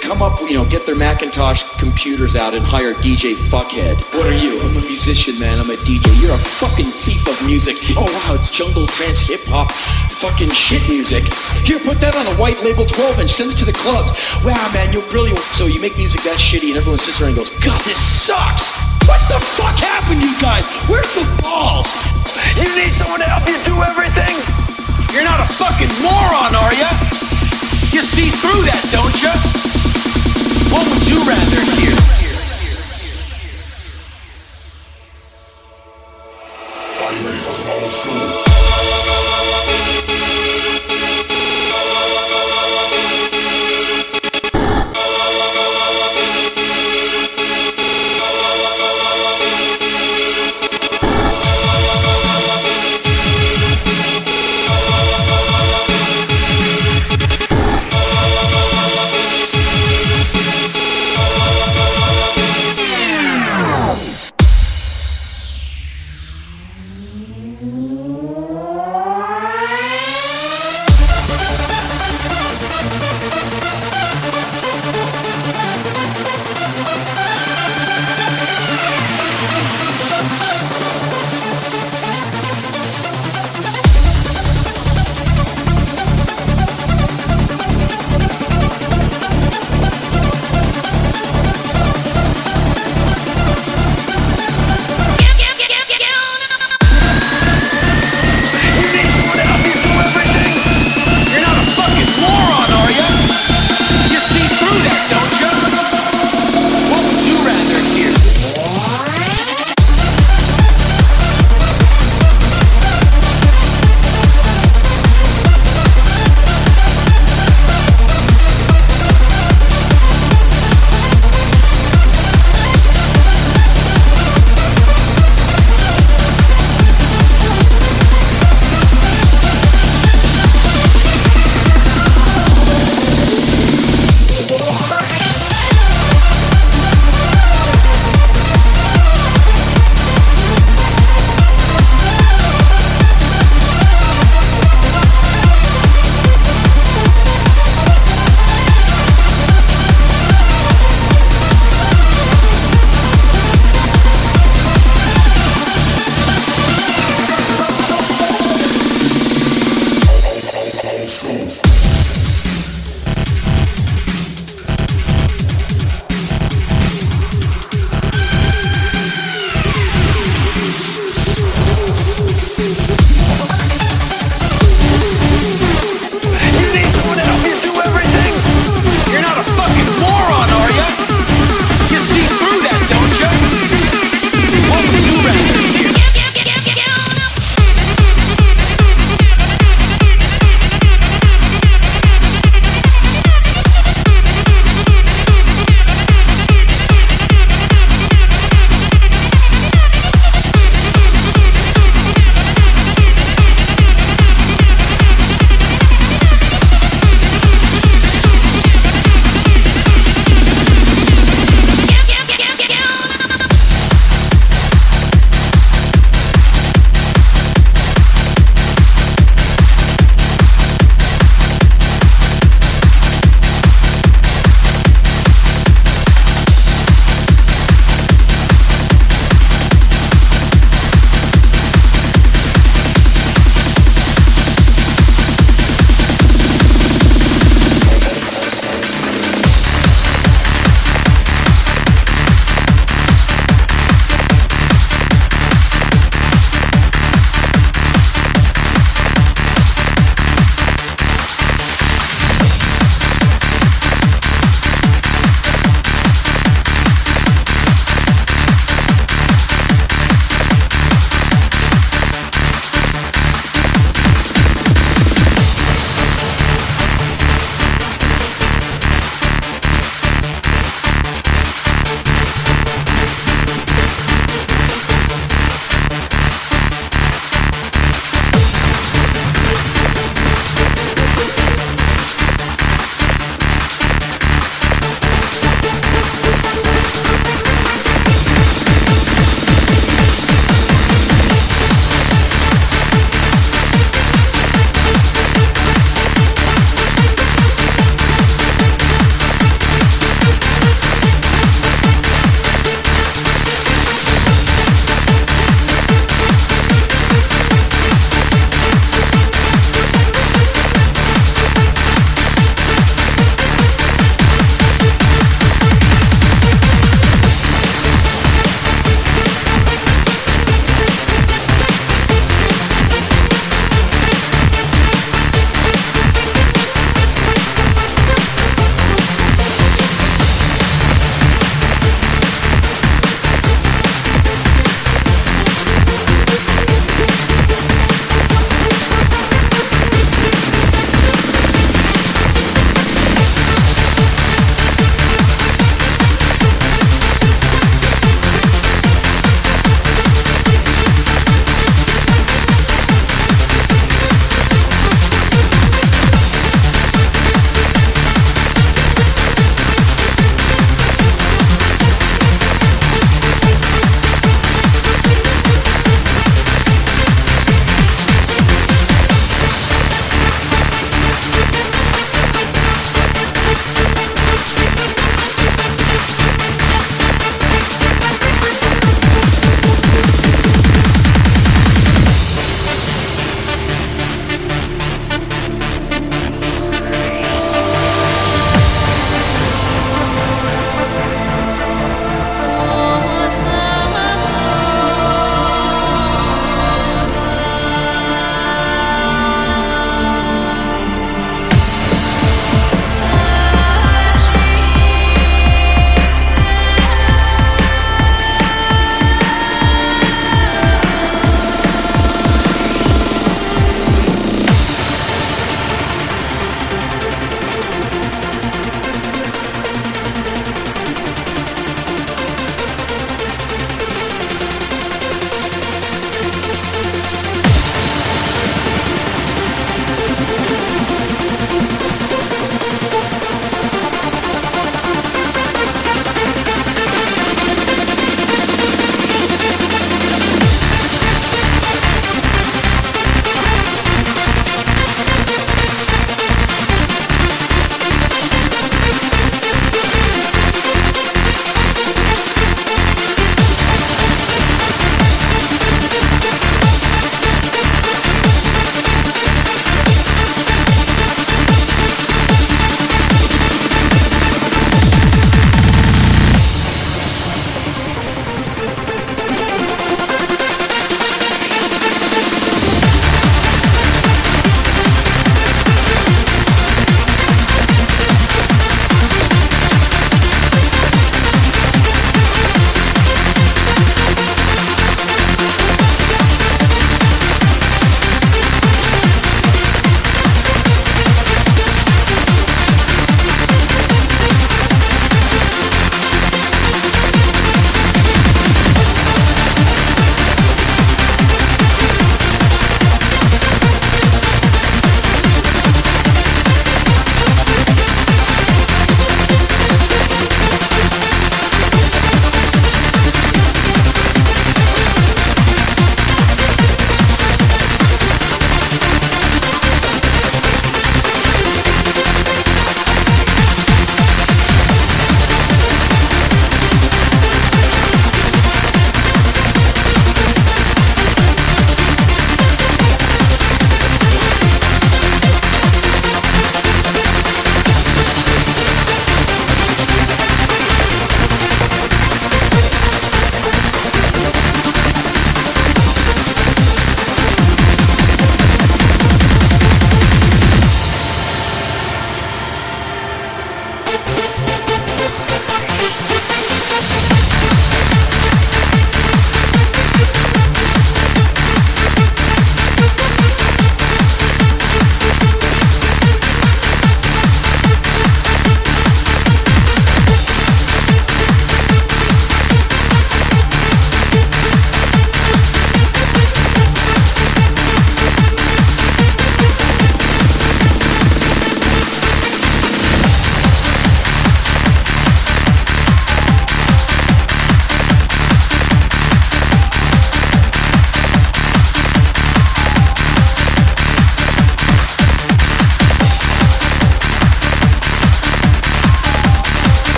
come up, you know, get their Macintosh computers out and hire DJ Fuckhead. What are you? I'm a musician, man. I'm a DJ. You're a fucking thief of music. Oh, wow, it's jungle trance hip hop fucking shit music. Here, put that on a white label 12 inch, send it to the clubs. Wow, man, you're brilliant. So you make music that shitty and everyone sits around and goes, God, this sucks. What the fuck happened, you guys? Where's the balls? You need someone to help you do everything? You're not a fucking moron, are you? You see through that, don't ya? What would you rather hear? Old school?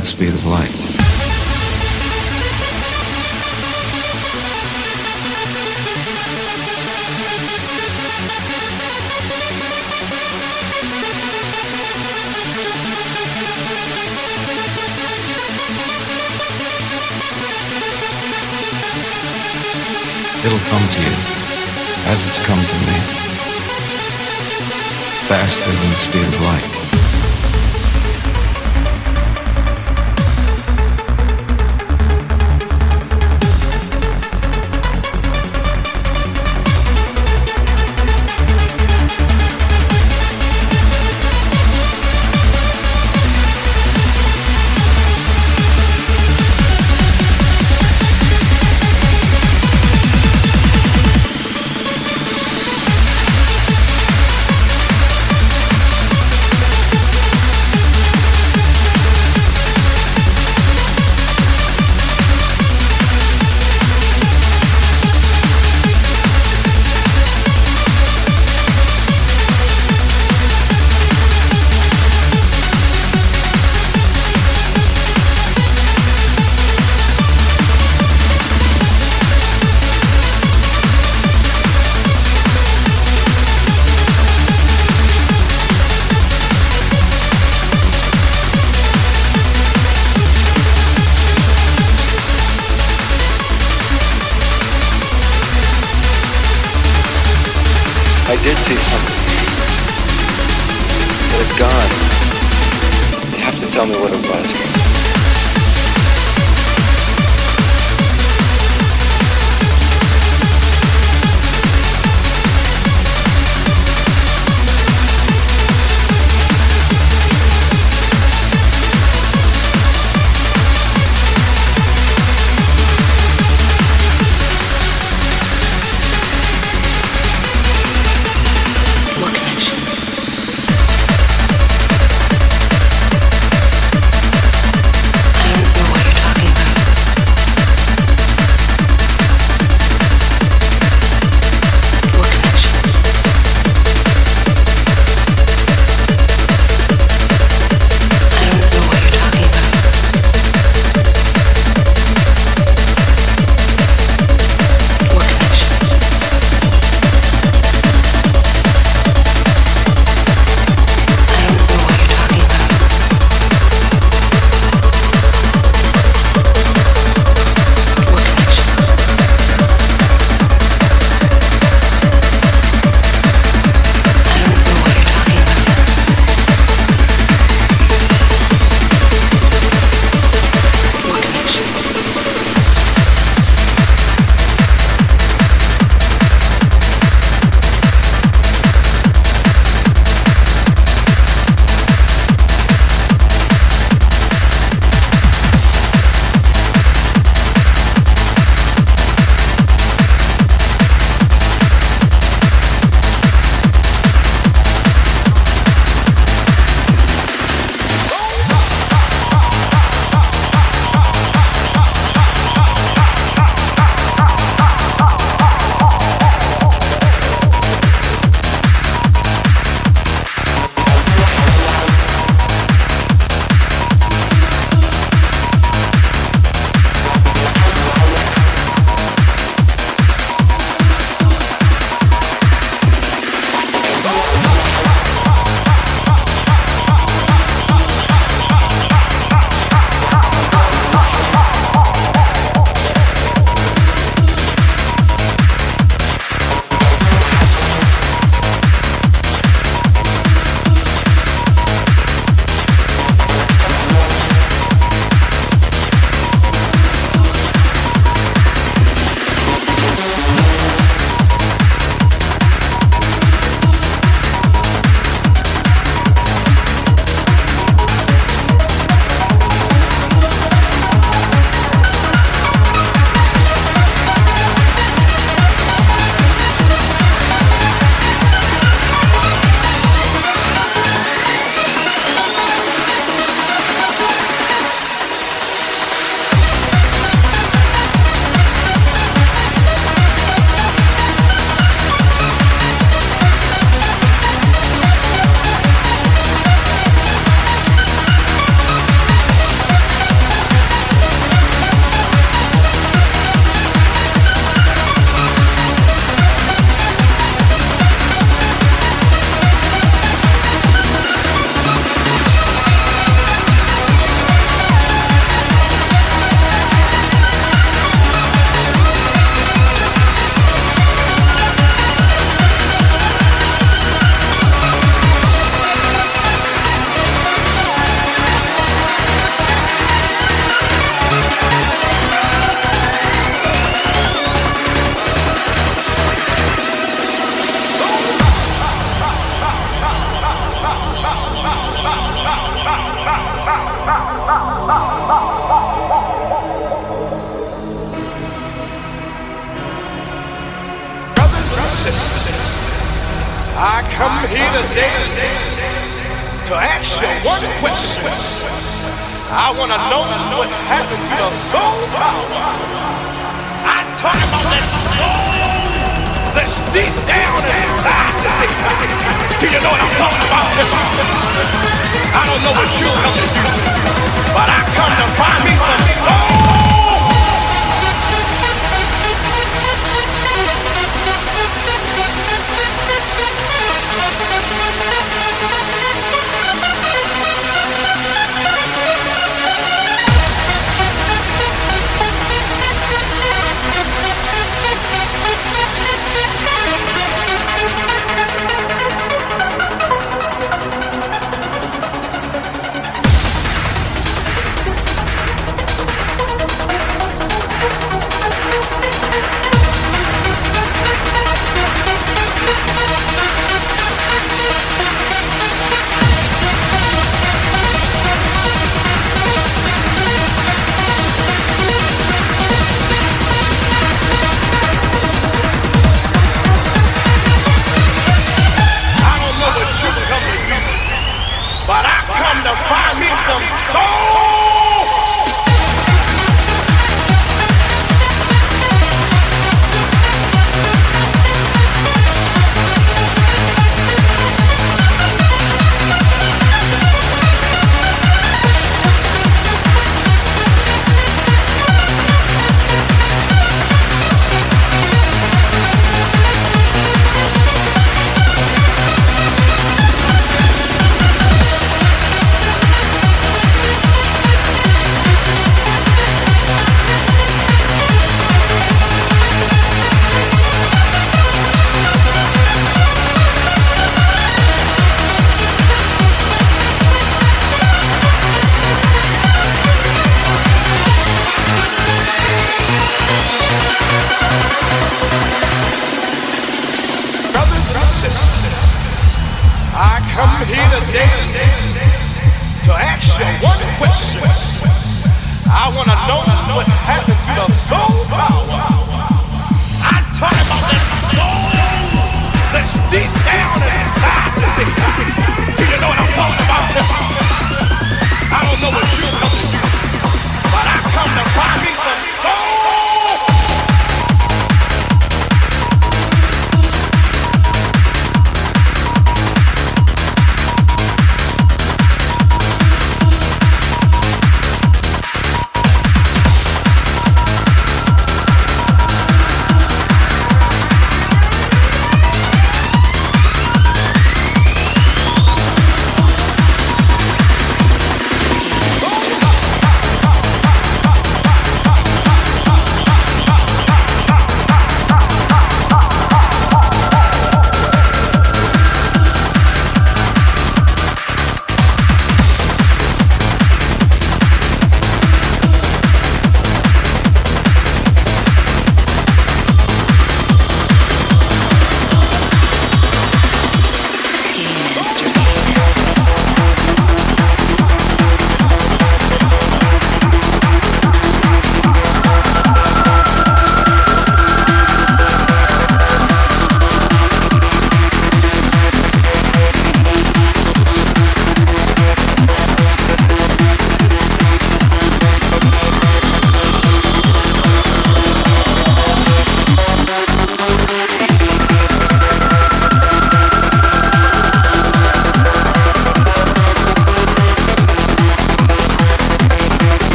It's beautiful did see something. But it's gone. You have to tell me what it was.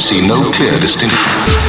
See no clear distinction.